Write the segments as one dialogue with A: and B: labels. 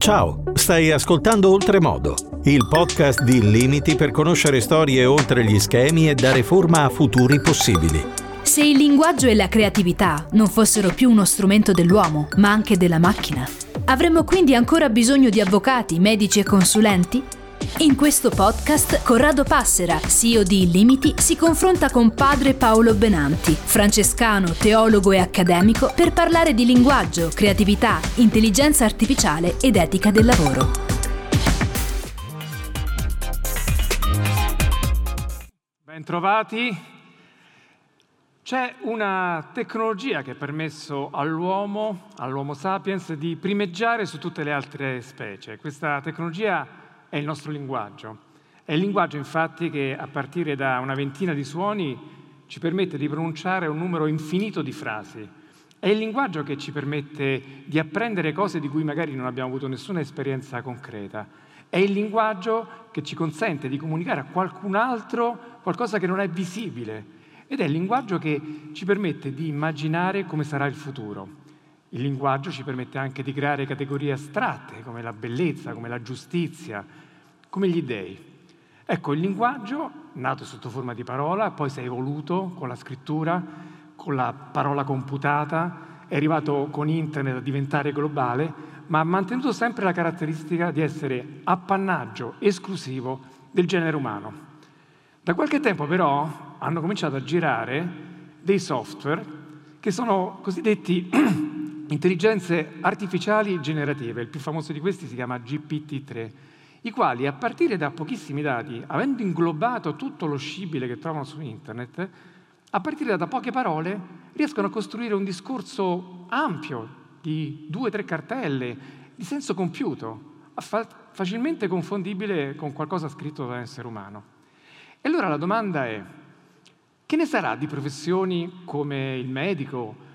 A: Ciao, stai ascoltando Oltremodo, il podcast di Limiti per conoscere storie oltre gli schemi e dare forma a futuri possibili.
B: Se il linguaggio e la creatività non fossero più uno strumento dell'uomo, ma anche della macchina, avremmo quindi ancora bisogno di avvocati, medici e consulenti? In questo podcast Corrado Passera, CEO di Illimiti, si confronta con padre Paolo Benanti, francescano, teologo e accademico, per parlare di linguaggio, creatività, intelligenza artificiale ed etica del lavoro.
C: Bentrovati. C'è una tecnologia che ha permesso all'uomo, all'Homo sapiens, di primeggiare su tutte le altre specie. Questa tecnologia è il nostro linguaggio. È il linguaggio infatti che a partire da una ventina di suoni ci permette di pronunciare un numero infinito di frasi. È il linguaggio che ci permette di apprendere cose di cui magari non abbiamo avuto nessuna esperienza concreta. È il linguaggio che ci consente di comunicare a qualcun altro qualcosa che non è visibile. Ed è il linguaggio che ci permette di immaginare come sarà il futuro. Il linguaggio ci permette anche di creare categorie astratte come la bellezza, come la giustizia, come gli dèi. Ecco, il linguaggio, nato sotto forma di parola, poi si è evoluto con la scrittura, con la parola computata, è arrivato con internet a diventare globale, ma ha mantenuto sempre la caratteristica di essere appannaggio esclusivo del genere umano. Da qualche tempo però hanno cominciato a girare dei software che sono cosiddetti intelligenze artificiali generative. Il più famoso di questi si chiama GPT-3, i quali a partire da pochissimi dati, avendo inglobato tutto lo scibile che trovano su internet, a partire da poche parole riescono a costruire un discorso ampio di due o tre cartelle, di senso compiuto, facilmente confondibile con qualcosa scritto da un essere umano. E allora la domanda è, che ne sarà di professioni come il medico,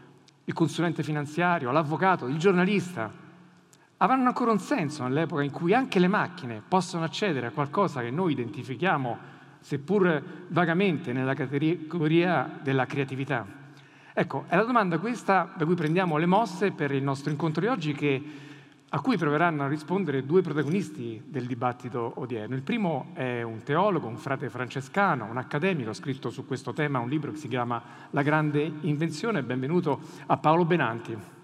C: il consulente finanziario, l'avvocato, il giornalista, avranno ancora un senso nell'epoca in cui anche le macchine possono accedere a qualcosa che noi identifichiamo, seppur vagamente, nella categoria della creatività. Ecco, è la domanda questa da cui prendiamo le mosse per il nostro incontro di oggi che a cui proveranno a rispondere due protagonisti del dibattito odierno. Il primo è un teologo, un frate francescano, un accademico, ha scritto su questo tema un libro che si chiama La grande invenzione. Benvenuto a Paolo Benanti.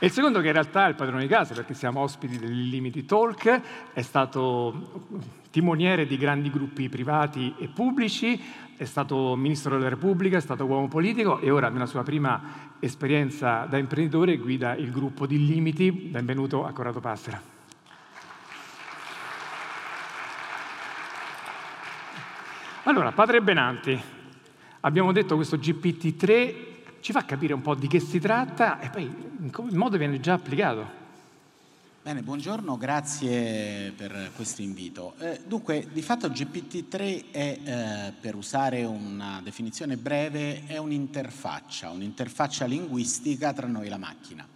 C: E il secondo, che in realtà è il padrone di casa, perché siamo ospiti degli Limiti Talk, è stato timoniere di grandi gruppi privati e pubblici, è stato ministro della Repubblica, è stato uomo politico e ora nella sua prima esperienza da imprenditore guida il gruppo di Limiti. Benvenuto a Corrado Passera. Allora, padre Benanti, abbiamo detto questo GPT-3 ci fa capire un po' di che si tratta e poi in modo viene già applicato.
D: Bene, buongiorno, grazie per questo invito. Eh, dunque, di fatto GPT-3 è, eh, per usare una definizione breve, è un'interfaccia, un'interfaccia linguistica tra noi e la macchina.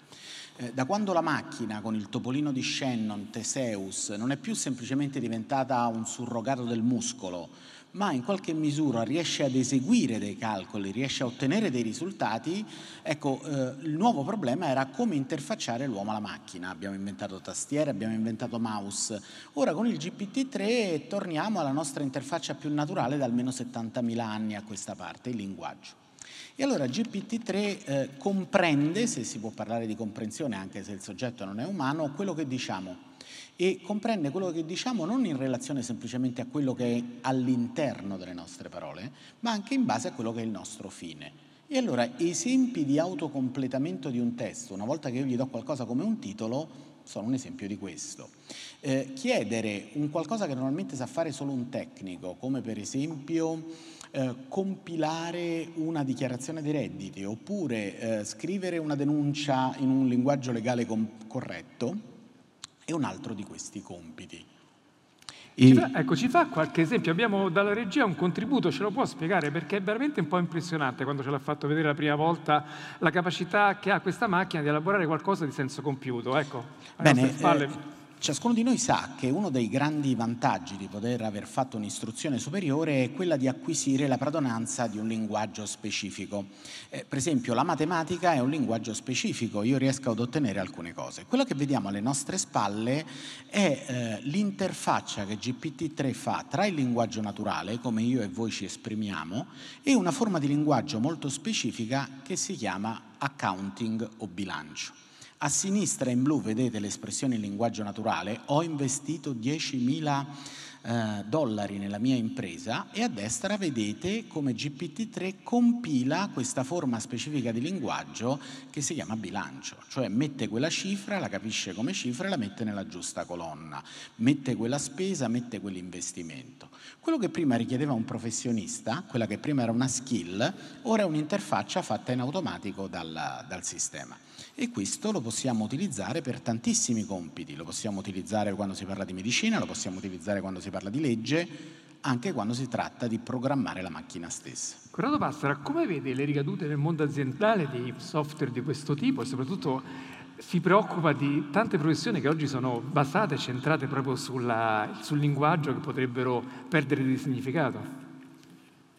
D: Eh, da quando la macchina, con il topolino di Shannon, Theseus, non è più semplicemente diventata un surrogato del muscolo, ma in qualche misura riesce ad eseguire dei calcoli, riesce a ottenere dei risultati, ecco, eh, il nuovo problema era come interfacciare l'uomo alla macchina. Abbiamo inventato tastiere, abbiamo inventato mouse. Ora con il GPT-3 torniamo alla nostra interfaccia più naturale da almeno 70.000 anni a questa parte, il linguaggio. E allora GPT-3 eh, comprende, se si può parlare di comprensione anche se il soggetto non è umano, quello che diciamo e comprende quello che diciamo non in relazione semplicemente a quello che è all'interno delle nostre parole, ma anche in base a quello che è il nostro fine. E allora esempi di autocompletamento di un testo, una volta che io gli do qualcosa come un titolo, sono un esempio di questo. Eh, chiedere un qualcosa che normalmente sa fare solo un tecnico, come per esempio eh, compilare una dichiarazione dei redditi oppure eh, scrivere una denuncia in un linguaggio legale com- corretto, è un altro di questi compiti.
C: Ci fa, ecco, ci fa qualche esempio? Abbiamo dalla regia un contributo, ce lo può spiegare? Perché è veramente un po' impressionante quando ce l'ha fatto vedere la prima volta la capacità che ha questa macchina di elaborare qualcosa di senso compiuto. Ecco,
D: Bene, eh, Ciascuno di noi sa che uno dei grandi vantaggi di poter aver fatto un'istruzione superiore è quella di acquisire la padronanza di un linguaggio specifico. Eh, per esempio la matematica è un linguaggio specifico, io riesco ad ottenere alcune cose. Quello che vediamo alle nostre spalle è eh, l'interfaccia che GPT-3 fa tra il linguaggio naturale, come io e voi ci esprimiamo, e una forma di linguaggio molto specifica che si chiama accounting o bilancio. A sinistra in blu vedete l'espressione in linguaggio naturale, ho investito 10.000 eh, dollari nella mia impresa e a destra vedete come GPT-3 compila questa forma specifica di linguaggio che si chiama bilancio, cioè mette quella cifra, la capisce come cifra e la mette nella giusta colonna, mette quella spesa, mette quell'investimento. Quello che prima richiedeva un professionista, quella che prima era una skill, ora è un'interfaccia fatta in automatico dal, dal sistema e questo lo possiamo utilizzare per tantissimi compiti, lo possiamo utilizzare quando si parla di medicina, lo possiamo utilizzare quando si parla di legge, anche quando si tratta di programmare la macchina stessa.
C: Corrado Passera, come vede le ricadute nel mondo aziendale di software di questo tipo e soprattutto si preoccupa di tante professioni che oggi sono basate centrate proprio sulla, sul linguaggio che potrebbero perdere di significato?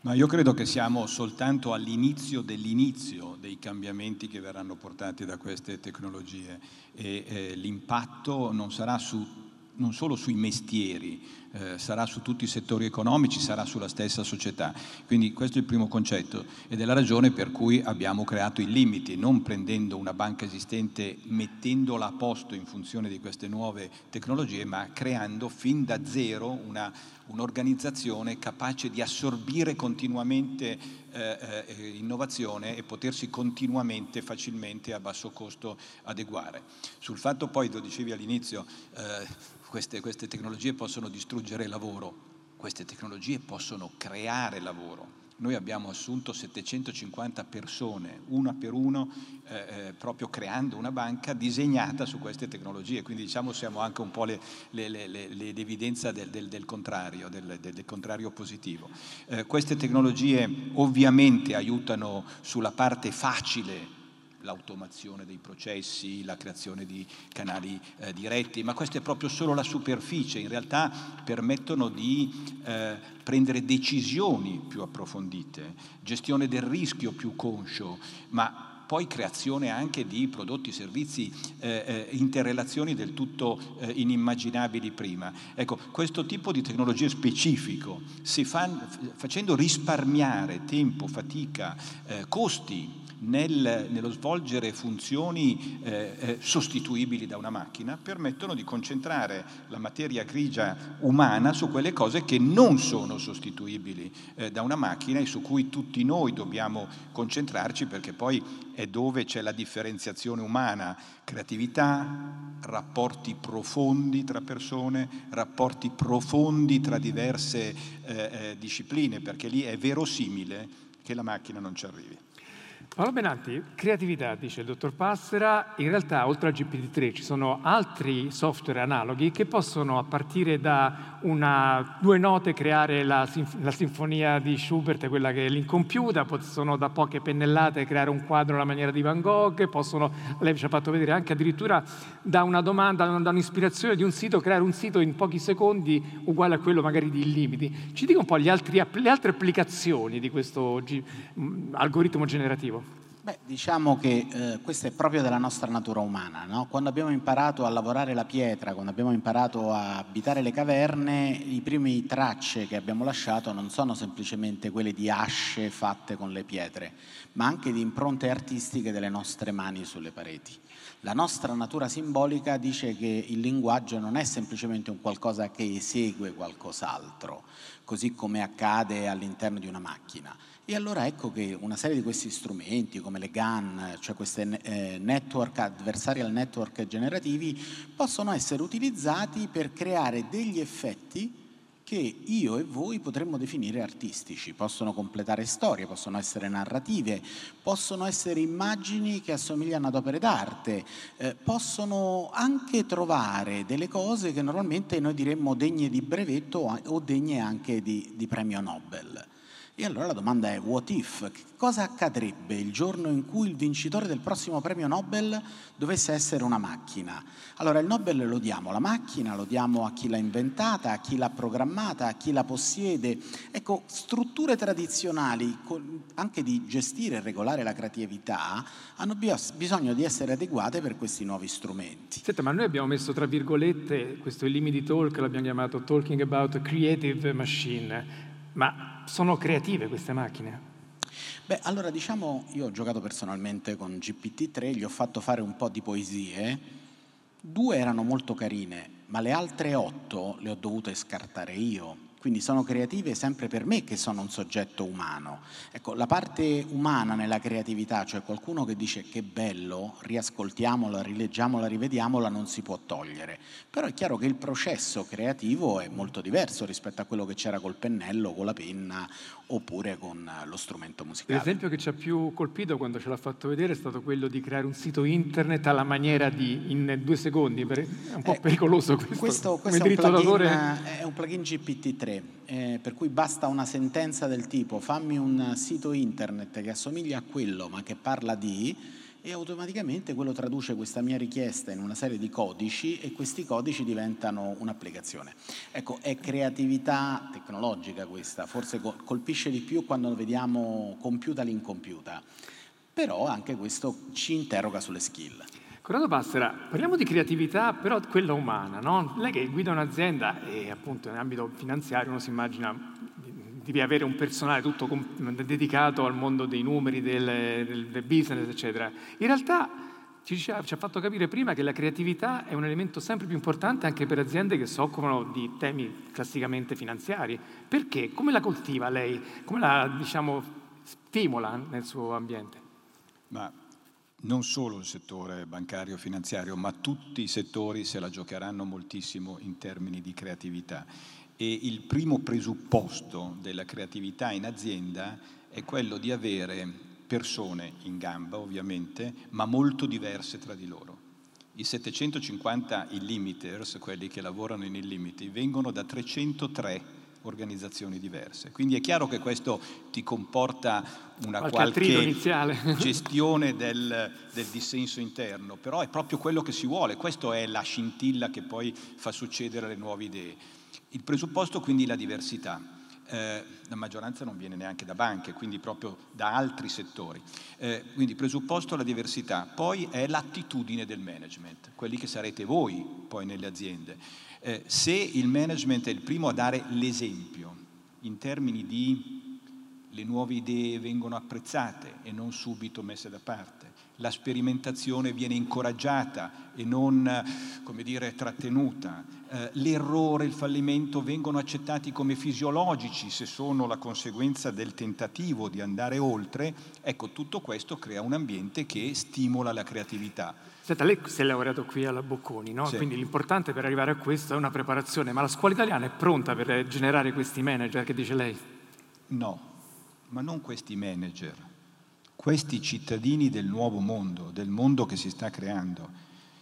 E: Ma io credo che siamo soltanto all'inizio dell'inizio dei cambiamenti che verranno portati da queste tecnologie e eh, l'impatto non sarà su, non solo sui mestieri, eh, sarà su tutti i settori economici, sarà sulla stessa società. Quindi questo è il primo concetto ed è la ragione per cui abbiamo creato i limiti, non prendendo una banca esistente, mettendola a posto in funzione di queste nuove tecnologie, ma creando fin da zero una, un'organizzazione capace di assorbire continuamente eh, eh, innovazione e potersi continuamente, facilmente, a basso costo adeguare. Sul fatto poi, lo dicevi all'inizio, eh, queste, queste tecnologie possono distruggere il lavoro, queste tecnologie possono creare lavoro. Noi abbiamo assunto 750 persone, una per uno, eh, eh, proprio creando una banca disegnata su queste tecnologie, quindi diciamo siamo anche un po' l'evidenza del, del, del, contrario, del, del, contrario positivo. Eh, queste tecnologie ovviamente aiutano sulla parte facile l'automazione dei processi, la creazione di canali eh, diretti, ma questa è proprio solo la superficie, in realtà permettono di eh, prendere decisioni più approfondite, gestione del rischio più conscio, ma poi creazione anche di prodotti servizi, eh, eh, interrelazioni del tutto eh, inimmaginabili prima. Ecco, questo tipo di tecnologia specifico, si fa, facendo risparmiare tempo, fatica, eh, costi, nel, nello svolgere funzioni eh, eh, sostituibili da una macchina permettono di concentrare la materia grigia umana su quelle cose che non sono sostituibili eh, da una macchina e su cui tutti noi dobbiamo concentrarci perché poi è dove c'è la differenziazione umana, creatività, rapporti profondi tra persone, rapporti profondi tra diverse eh, eh, discipline, perché lì è verosimile che la macchina non ci arrivi.
C: Paolo Benanti, creatività, dice il dottor Passera, in realtà oltre al GPT-3 ci sono altri software analoghi che possono a partire da una, due note creare la, la, sinfonia di Schubert, quella che è l'incompiuta, possono da poche pennellate creare un quadro alla maniera di Van Gogh, possono, lei ci ha fatto vedere anche addirittura da una domanda, da un'ispirazione di un sito, creare un sito in pochi secondi uguale a quello magari di illimiti. Ci dica un po' altri, le altre applicazioni di questo algoritmo generativo.
D: Beh, diciamo che eh, questo è proprio della nostra natura umana. No? Quando abbiamo imparato a lavorare la pietra, quando abbiamo imparato a abitare le caverne, i primi tracce che abbiamo lasciato non sono semplicemente quelle di asce fatte con le pietre, ma anche di impronte artistiche delle nostre mani sulle pareti. La nostra natura simbolica dice che il linguaggio non è semplicemente un qualcosa che esegue qualcos'altro, così come accade all'interno di una macchina. E allora ecco che una serie di questi strumenti come le GAN, cioè questi eh, network, adversarial network generativi, possono essere utilizzati per creare degli effetti che io e voi potremmo definire artistici, possono completare storie, possono essere narrative, possono essere immagini che assomigliano ad opere d'arte, eh, possono anche trovare delle cose che normalmente noi diremmo degne di brevetto o degne anche di, di premio Nobel. E allora la domanda è what if? Cosa accadrebbe il giorno in cui il vincitore del prossimo premio Nobel dovesse essere una macchina? Allora il Nobel lo diamo alla macchina, lo diamo a chi l'ha inventata, a chi l'ha programmata, a chi la possiede. Ecco, strutture tradizionali anche di gestire e regolare la creatività hanno bisogno di essere adeguate per questi nuovi strumenti.
C: Senta, ma noi abbiamo messo tra virgolette questo Illimity Talk, l'abbiamo chiamato Talking About Creative Machine ma sono creative queste macchine?
D: Beh, allora diciamo, io ho giocato personalmente con GPT-3, gli ho fatto fare un po' di poesie, due erano molto carine, ma le altre otto le ho dovute scartare io quindi sono creative sempre per me che sono un soggetto umano. Ecco, la parte umana nella creatività, cioè qualcuno che dice che bello, riascoltiamola, rileggiamola, rivediamola, non si può togliere. Però è chiaro che il processo creativo è molto diverso rispetto a quello che c'era col pennello, con la penna oppure con lo strumento musicale.
C: L'esempio che ci ha più colpito quando ce l'ha fatto vedere è stato quello di creare un sito internet alla maniera di in due secondi, è un po' eh, pericoloso questo.
D: Questo, questo è, un plugin, è, un plugin, GPT-3, eh, per cui basta una sentenza del tipo fammi un sito internet che assomiglia a quello ma che parla di e automaticamente quello traduce questa mia richiesta in una serie di codici e questi codici diventano un'applicazione. Ecco, è creatività tecnologica questa, forse colpisce di più quando vediamo compiuta l'incompiuta, però anche questo ci interroga sulle skill.
C: Corrado Passera, parliamo di creatività, però quella umana, no? Lei che guida un'azienda e appunto in ambito finanziario uno si immagina devi avere un personale tutto dedicato al mondo dei numeri, del, del, del business, eccetera. In realtà ci, ci, ha fatto capire prima che la creatività è un elemento sempre più importante anche per aziende che si occupano di temi classicamente finanziari. Perché? Come la coltiva lei? Come la diciamo, stimola nel suo ambiente?
E: Ma non solo il settore bancario finanziario, ma tutti i settori se la giocheranno moltissimo in termini di creatività e il primo presupposto della creatività in azienda è quello di avere persone in gamba, ovviamente, ma molto diverse tra di loro. I 750 illimiters, quelli che lavorano in illimiti, vengono da 303 organizzazioni diverse. Quindi è chiaro che questo ti comporta una qualche, qualche gestione del, del, dissenso interno, però è proprio quello che si vuole, questa è la scintilla che poi fa succedere le nuove idee. Il presupposto quindi è la diversità. Eh, la maggioranza non viene neanche da banche, quindi proprio da altri settori. Eh, quindi presupposto la diversità, poi è l'attitudine del management, quelli che sarete voi poi nelle aziende. Eh, se il management è il primo a dare l'esempio in termini di le nuove idee vengono apprezzate e non subito messe da parte, la sperimentazione viene incoraggiata e non, come dire, trattenuta, eh, l'errore, il fallimento vengono accettati come fisiologici se sono la conseguenza del tentativo di andare oltre, ecco tutto questo crea un ambiente che stimola la creatività.
C: Senta, lei si è laureato qui alla Bocconi, no? sì. quindi l'importante per arrivare a questo è una preparazione, ma la scuola italiana è pronta per generare questi manager che dice lei?
E: No, ma non questi manager, questi cittadini del nuovo mondo, del mondo che si sta creando.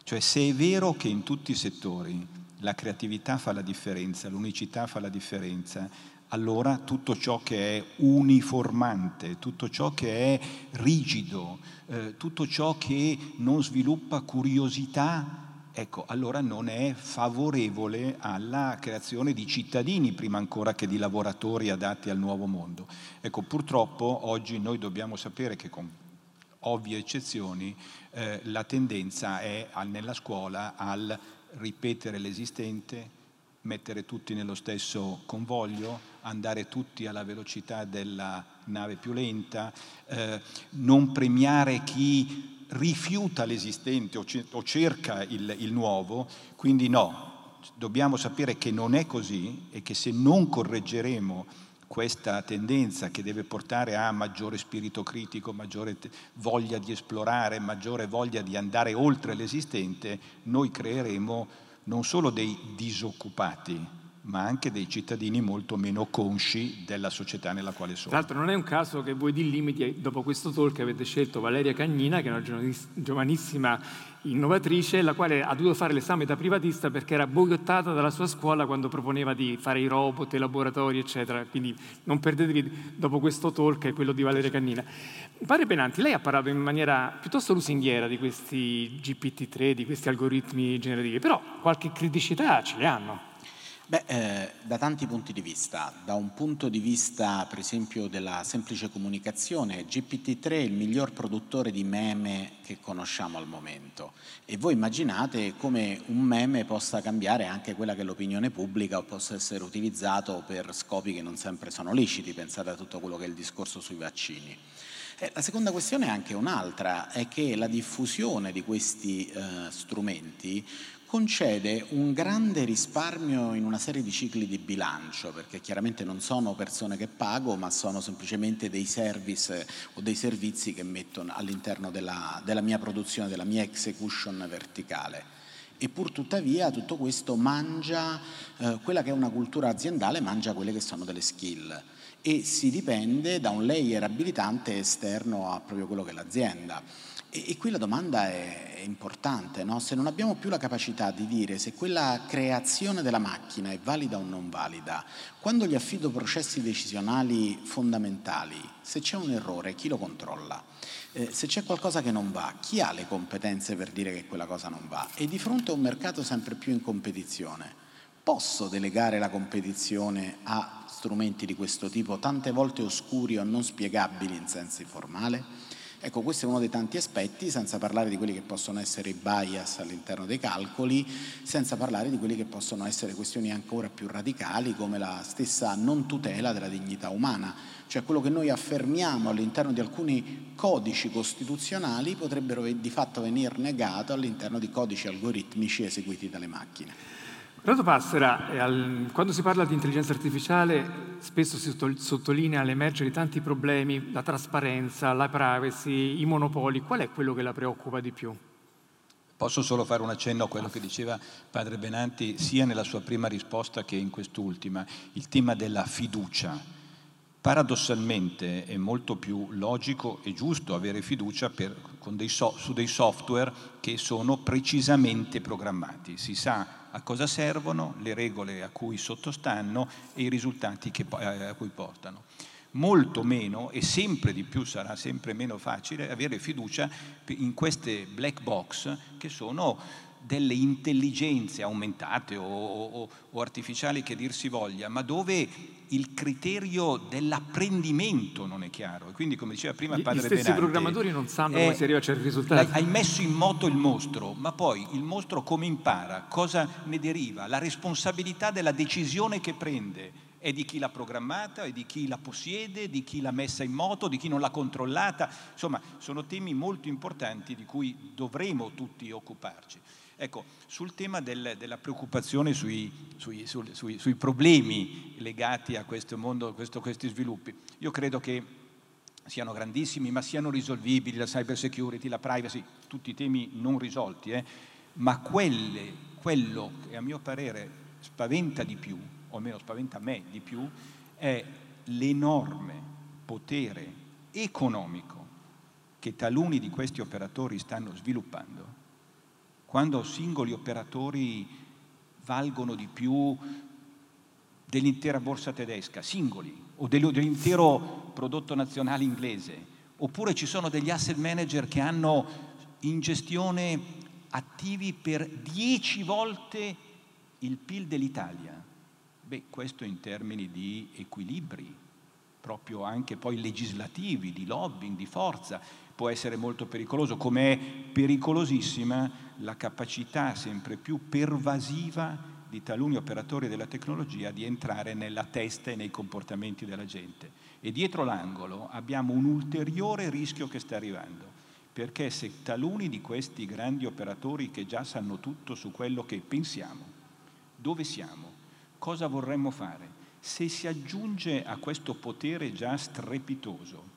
E: Cioè se è vero che in tutti i settori la creatività fa la differenza, l'unicità fa la differenza, allora tutto ciò che è uniformante, tutto ciò che è rigido, eh, tutto ciò che non sviluppa curiosità, ecco, allora non è favorevole alla creazione di cittadini prima ancora che di lavoratori adatti al nuovo mondo. Ecco, purtroppo oggi noi dobbiamo sapere che con ovvie eccezioni eh, la tendenza è al, nella scuola al ripetere l'esistente, mettere tutti nello stesso convoglio, andare tutti alla velocità della nave più lenta, eh, non premiare chi rifiuta l'esistente o, c- o cerca il, il nuovo, quindi no, dobbiamo sapere che non è così e che se non correggeremo questa tendenza che deve portare a maggiore spirito critico, maggiore voglia di esplorare, maggiore voglia di andare oltre l'esistente, noi creeremo non solo dei disoccupati, ma anche dei cittadini molto meno consci della società nella quale sono.
C: Tra l'altro non è un caso che voi di Limiti, dopo questo talk, avete scelto Valeria Cagnina, che è una giovanissima innovatrice, la quale ha dovuto fare l'esame da privatista perché era boicottata dalla sua scuola quando proponeva di fare i robot, i laboratori, eccetera. Quindi non perdetevi dopo questo talk, è quello di Valeria Cagnina. Padre Benanti, lei ha parlato in maniera piuttosto lusinghiera di questi GPT-3, di questi algoritmi generativi, però qualche criticità ce le hanno.
D: Beh, eh, da tanti punti di vista. Da un punto di vista, per esempio, della semplice comunicazione, GPT-3 è il miglior produttore di meme che conosciamo al momento. E voi immaginate come un meme possa cambiare anche quella che è l'opinione pubblica o possa essere utilizzato per scopi che non sempre sono leciti. Pensate a tutto quello che è il discorso sui vaccini. Eh, la seconda questione è anche un'altra, è che la diffusione di questi eh, strumenti concede un grande risparmio in una serie di cicli di bilancio, perché chiaramente non sono persone che pago, ma sono semplicemente dei service o dei servizi che metto all'interno della, della mia produzione, della mia execution verticale. E pur tuttavia tutto questo mangia eh, quella che è una cultura aziendale, mangia quelle che sono delle skill e si dipende da un layer abilitante esterno a proprio quello che è l'azienda. E, e qui la domanda è, è importante, no? se non abbiamo più la capacità di dire se quella creazione della macchina è valida o non valida, quando gli affido processi decisionali fondamentali, se c'è un errore, chi lo controlla? Eh, se c'è qualcosa che non va, chi ha le competenze per dire che quella cosa non va? E di fronte a un mercato sempre più in competizione, posso delegare la competizione a strumenti di questo tipo, tante volte oscuri o non spiegabili in senso formale? Ecco, questo è uno dei tanti aspetti, senza parlare di quelli che possono essere i bias all'interno dei calcoli, senza parlare di quelli che possono essere questioni ancora più radicali come la stessa non tutela della dignità umana, cioè quello che noi affermiamo all'interno di alcuni codici costituzionali potrebbero di fatto venire negato all'interno di codici algoritmici eseguiti dalle macchine.
C: Renato Passera, quando si parla di intelligenza artificiale spesso si sottolinea l'emergere di tanti problemi, la trasparenza, la privacy, i monopoli. Qual è quello che la preoccupa di più?
E: Posso solo fare un accenno a quello che diceva padre Benanti sia nella sua prima risposta che in quest'ultima, il tema della fiducia. Paradossalmente è molto più logico e giusto avere fiducia per, dei so, su dei software che sono precisamente programmati. Si sa a cosa servono, le regole a cui sottostanno e i risultati che, eh, a cui portano. Molto meno e sempre di più sarà sempre meno facile avere fiducia in queste black box che sono delle intelligenze aumentate o, o, o, artificiali che dir si voglia, ma dove il criterio dell'apprendimento non è chiaro. E quindi, come diceva prima il padre Benanti...
C: Gli stessi
E: Benante,
C: programmatori non sanno come si arriva a certi risultati.
E: Hai messo in moto il mostro, ma poi il mostro come impara? Cosa ne deriva? La responsabilità della decisione che prende è di chi l'ha programmata, è di chi la possiede, di chi l'ha messa in moto, di chi non l'ha controllata. Insomma, sono temi molto importanti di cui dovremo tutti occuparci. Ecco, sul tema del, della preoccupazione sui, sui, sui, sui, problemi legati a questo mondo, questo, questi sviluppi, io credo che siano grandissimi, ma siano risolvibili, la cyber security, la privacy, tutti temi non risolti, eh? ma quelle, quello che a mio parere spaventa di più, o almeno spaventa me di più, è l'enorme potere economico che taluni di questi operatori stanno sviluppando quando singoli operatori valgono di più dell'intera borsa tedesca, singoli, o dell'intero prodotto nazionale inglese, oppure ci sono degli asset manager che hanno in gestione attivi per dieci volte il PIL dell'Italia. Beh, questo in termini di equilibri, proprio anche poi legislativi, di lobbying, di forza, può essere molto pericoloso, come è pericolosissima la capacità sempre più pervasiva di taluni operatori della tecnologia di entrare nella testa e nei comportamenti della gente. E dietro l'angolo abbiamo un ulteriore rischio che sta arrivando, perché se taluni di questi grandi operatori che già sanno tutto su quello che pensiamo, dove siamo, cosa vorremmo fare, se si aggiunge a questo potere già strepitoso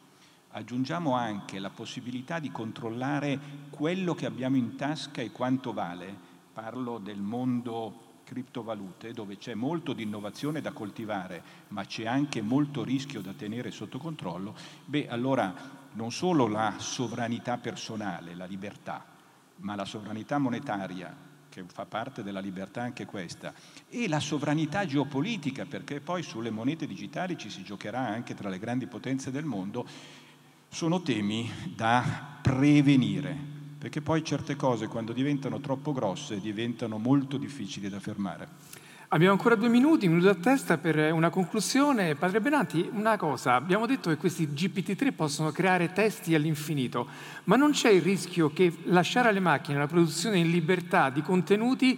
E: aggiungiamo anche la possibilità di controllare quello che abbiamo in tasca e quanto vale, parlo del mondo criptovalute, dove c'è molto di innovazione da coltivare, ma c'è anche molto rischio da tenere sotto controllo, beh, allora non solo la sovranità personale, la libertà, ma la sovranità monetaria, che fa parte della libertà anche questa, e la sovranità geopolitica, perché poi sulle monete digitali ci si giocherà anche tra le grandi potenze del mondo, sono temi da prevenire perché poi certe cose quando diventano troppo grosse diventano molto difficili da fermare.
C: Abbiamo ancora due minuti, un minuto a testa per una conclusione. Padre Benanti, una cosa, abbiamo detto che questi GPT-3 possono creare testi all'infinito, ma non c'è il rischio che lasciare alle macchine la produzione in libertà di contenuti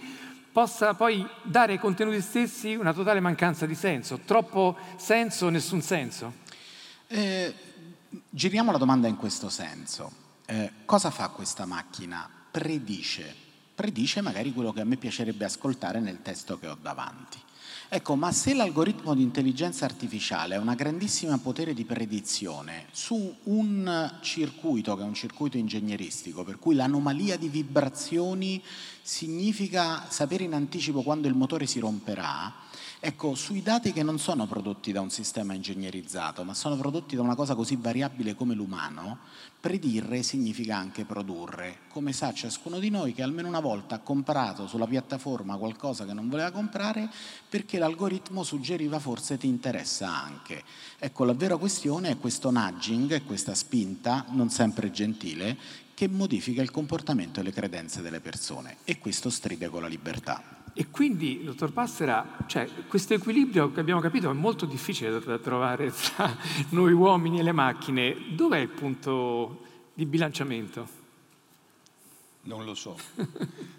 C: possa poi dare ai contenuti stessi una totale mancanza di senso, troppo senso, nessun senso?
D: Eh, giriamo la domanda in questo senso. Eh, cosa fa questa macchina? Predice, predice magari quello che a me piacerebbe ascoltare nel testo che ho davanti. Ecco, ma se l'algoritmo di intelligenza artificiale ha una grandissima potere di predizione su un circuito che è un circuito ingegneristico, per cui l'anomalia di vibrazioni significa sapere in anticipo quando il motore si romperà, ecco, sui dati che non sono prodotti da un sistema ingegnerizzato, ma sono prodotti da una cosa così variabile come l'umano, Predire significa anche produrre, come sa ciascuno di noi che almeno una volta ha comprato sulla piattaforma qualcosa che non voleva comprare perché l'algoritmo suggeriva forse ti interessa anche. Ecco, la vera questione è questo nudging, questa spinta, non sempre gentile, che modifica il comportamento e le credenze delle persone e questo stride con la libertà.
C: E quindi, dottor Passera, cioè, questo equilibrio che abbiamo capito è molto difficile da trovare tra noi uomini e le macchine. Dov'è il punto di bilanciamento?
E: Non lo so,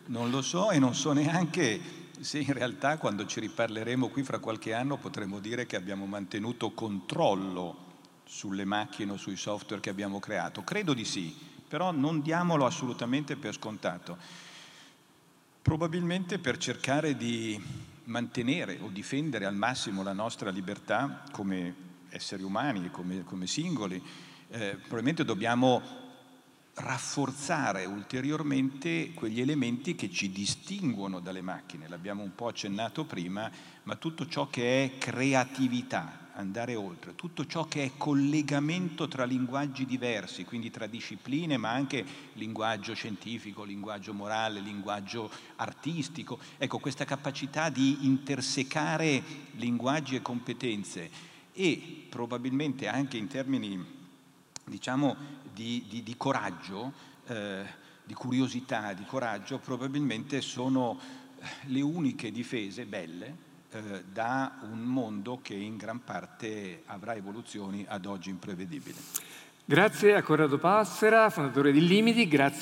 E: non lo so e non so neanche se in realtà quando ci riparleremo qui fra qualche anno potremo dire che abbiamo mantenuto controllo sulle macchine o sui software che abbiamo creato. Credo di sì, però non diamolo assolutamente per scontato. Probabilmente per cercare di mantenere o difendere al massimo la nostra libertà come esseri umani, come, come singoli, eh, probabilmente dobbiamo rafforzare ulteriormente quegli elementi che ci distinguono dalle macchine. L'abbiamo un po' accennato prima, ma tutto ciò che è creatività, andare oltre, tutto ciò che è collegamento tra linguaggi diversi, quindi tra discipline, ma anche linguaggio scientifico, linguaggio morale, linguaggio artistico. Ecco, questa capacità di intersecare linguaggi e competenze e probabilmente anche in termini, diciamo, di, di, di coraggio, eh, di curiosità, di coraggio, probabilmente sono le uniche difese belle eh, da un mondo che in gran parte avrà evoluzioni ad oggi imprevedibili.
C: Grazie a Corrado Passera, fondatore di Limiti, grazie